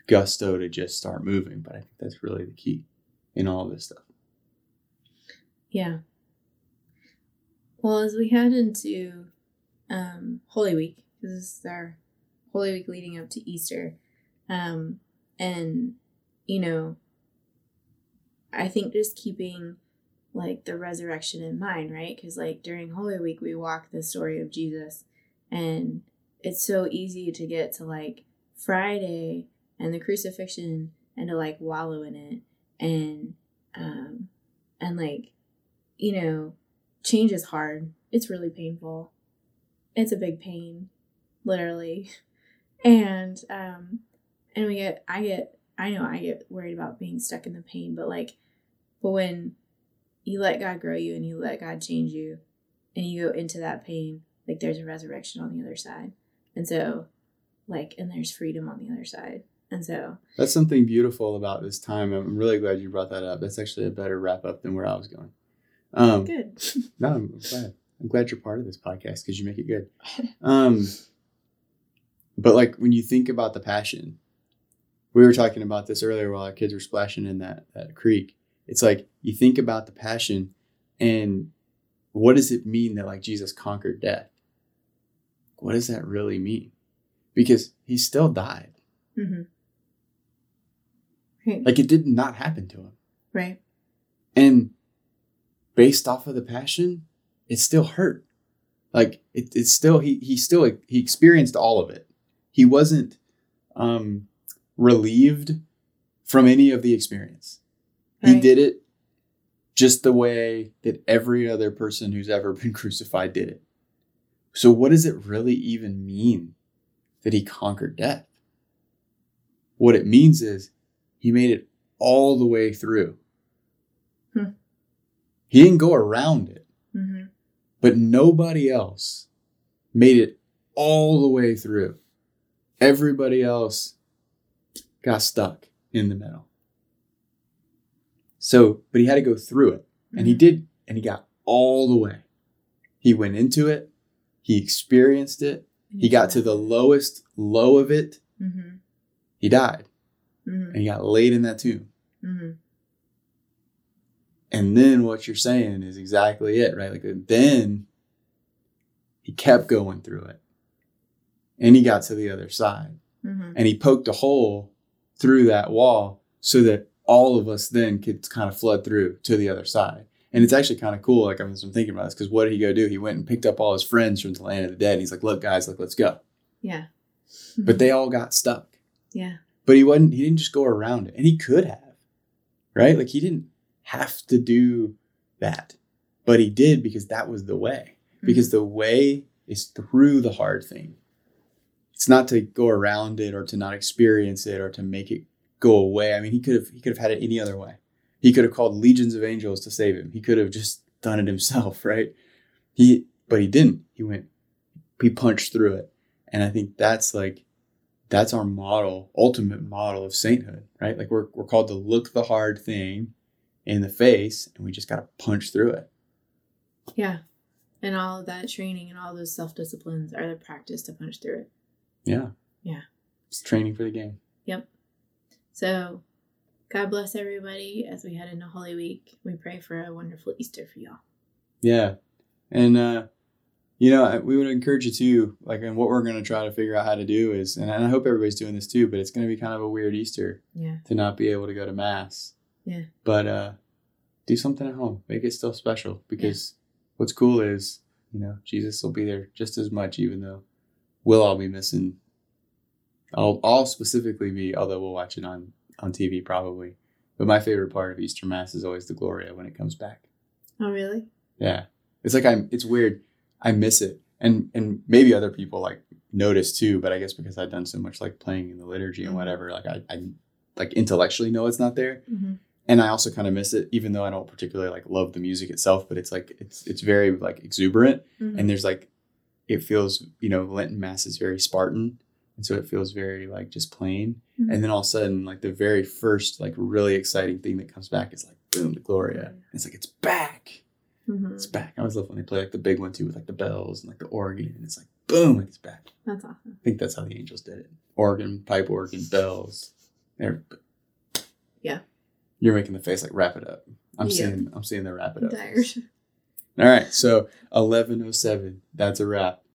gusto to just start moving. But I think that's really the key in all this stuff. Yeah. Well, as we head into um, Holy Week, this is our Holy Week leading up to Easter, um, and you know, I think just keeping like the resurrection in mind, right? Because like during Holy Week, we walk the story of Jesus, and it's so easy to get to like Friday and the crucifixion and to like wallow in it and um and like you know change is hard it's really painful it's a big pain literally and um and we get i get i know i get worried about being stuck in the pain but like but when you let god grow you and you let god change you and you go into that pain like there's a resurrection on the other side and so like and there's freedom on the other side and so That's something beautiful about this time. I'm really glad you brought that up. That's actually a better wrap up than where I was going. Um, good no, I'm glad. I'm glad you're part of this podcast because you make it good. Um, but like when you think about the passion, we were talking about this earlier while our kids were splashing in that that creek. It's like you think about the passion, and what does it mean that like Jesus conquered death? What does that really mean? Because he still died. mm-hmm. right Like it did not happen to him. right And based off of the passion, it still hurt. Like it, it's still he he still he experienced all of it. He wasn't um relieved from any of the experience. He did it just the way that every other person who's ever been crucified did it. So what does it really even mean that he conquered death? What it means is he made it all the way through. He didn't go around it, mm-hmm. but nobody else made it all the way through. Everybody else got stuck in the middle. So, but he had to go through it. And he Mhm. did, and he got all the way. He went into it, he experienced it, he got to the lowest low of it, mm-hmm. he died, Mm-hmm. and he got laid in that tomb. And then what you're saying is exactly it, right? Like then he kept going through it. And he got to the other side. Mm-hmm. And he poked a hole through that wall so that all of us then could kind of flood through to the other side. And it's actually kind of cool. Like I am thinking about this because what did he go do? He went and picked up all his friends from the land of the dead. And he's like, look, guys, like, let's go. yeah But they all got stuck. yeah But he wasn't, he didn't just go around it. And he could have, right? Like he didn't have to do that. But he did because that was the way. Mm-hmm. Because the way is through the hard thing. It's not to go around it or to not experience it or to make it go away. I mean, he could have he could have had it any other way. He could have called legions of angels to save him. He could have just done it himself, right? He but he didn't. He went he punched through it. And I think that's like that's our model, ultimate model of sainthood, right? Like we're we're called to look the hard thing in the face and we just got to punch through it. yeah and all of that training and all those self-disciplines are the practice to punch through it Yeah. Yeah. It's training for the game. Yep. So god bless everybody as we head into holy week we pray for a wonderful easter for y'all Yeah. And, uh, you know, we would encourage you to, like, and what we're going to try to figure out how to do is, and I hope everybody's doing this too, but it's going to be kind of a weird Easter yeah to not be able to go to Mass. Yeah. But, uh, do something at home. Make it still special because what's cool is, you know, Jesus will be there just as much, even though we'll all be missing. I'll, I'll specifically be, although we'll watch it on, on TV probably. But my favorite part of Easter Mass is always the Gloria when it comes back. oh really Yeah. It's like I'm it's weird. I miss it. And and maybe other people like notice too, but I guess because I've done so much like playing in the liturgy and Mhm. whatever, like I, I like intellectually know it's not there. mm-hmm. And I also kind of miss it, even though I don't particularly like love the music itself, but it's like it's it's very like exuberant Mm-hmm. and there's like it feels, you know, Lenten Mass is very Spartan. And so it feels very like just plain. Mhm. And then all of a sudden, like the very first like really exciting thing that comes back is like boom, the Gloria. And it's like it's back mm-hmm. it's back. I always love when they play like the big one too with like the bells and like the organ, and it's like boom, like it's back. that's awesome I think that's how the angels did it. Organ, pipe organ, bells. Yeah. You're making the face like wrap it up. I'm Yeah. seeing I'm seeing the wrap it i'm up. tired All right, so eleven oh seven. That's a wrap.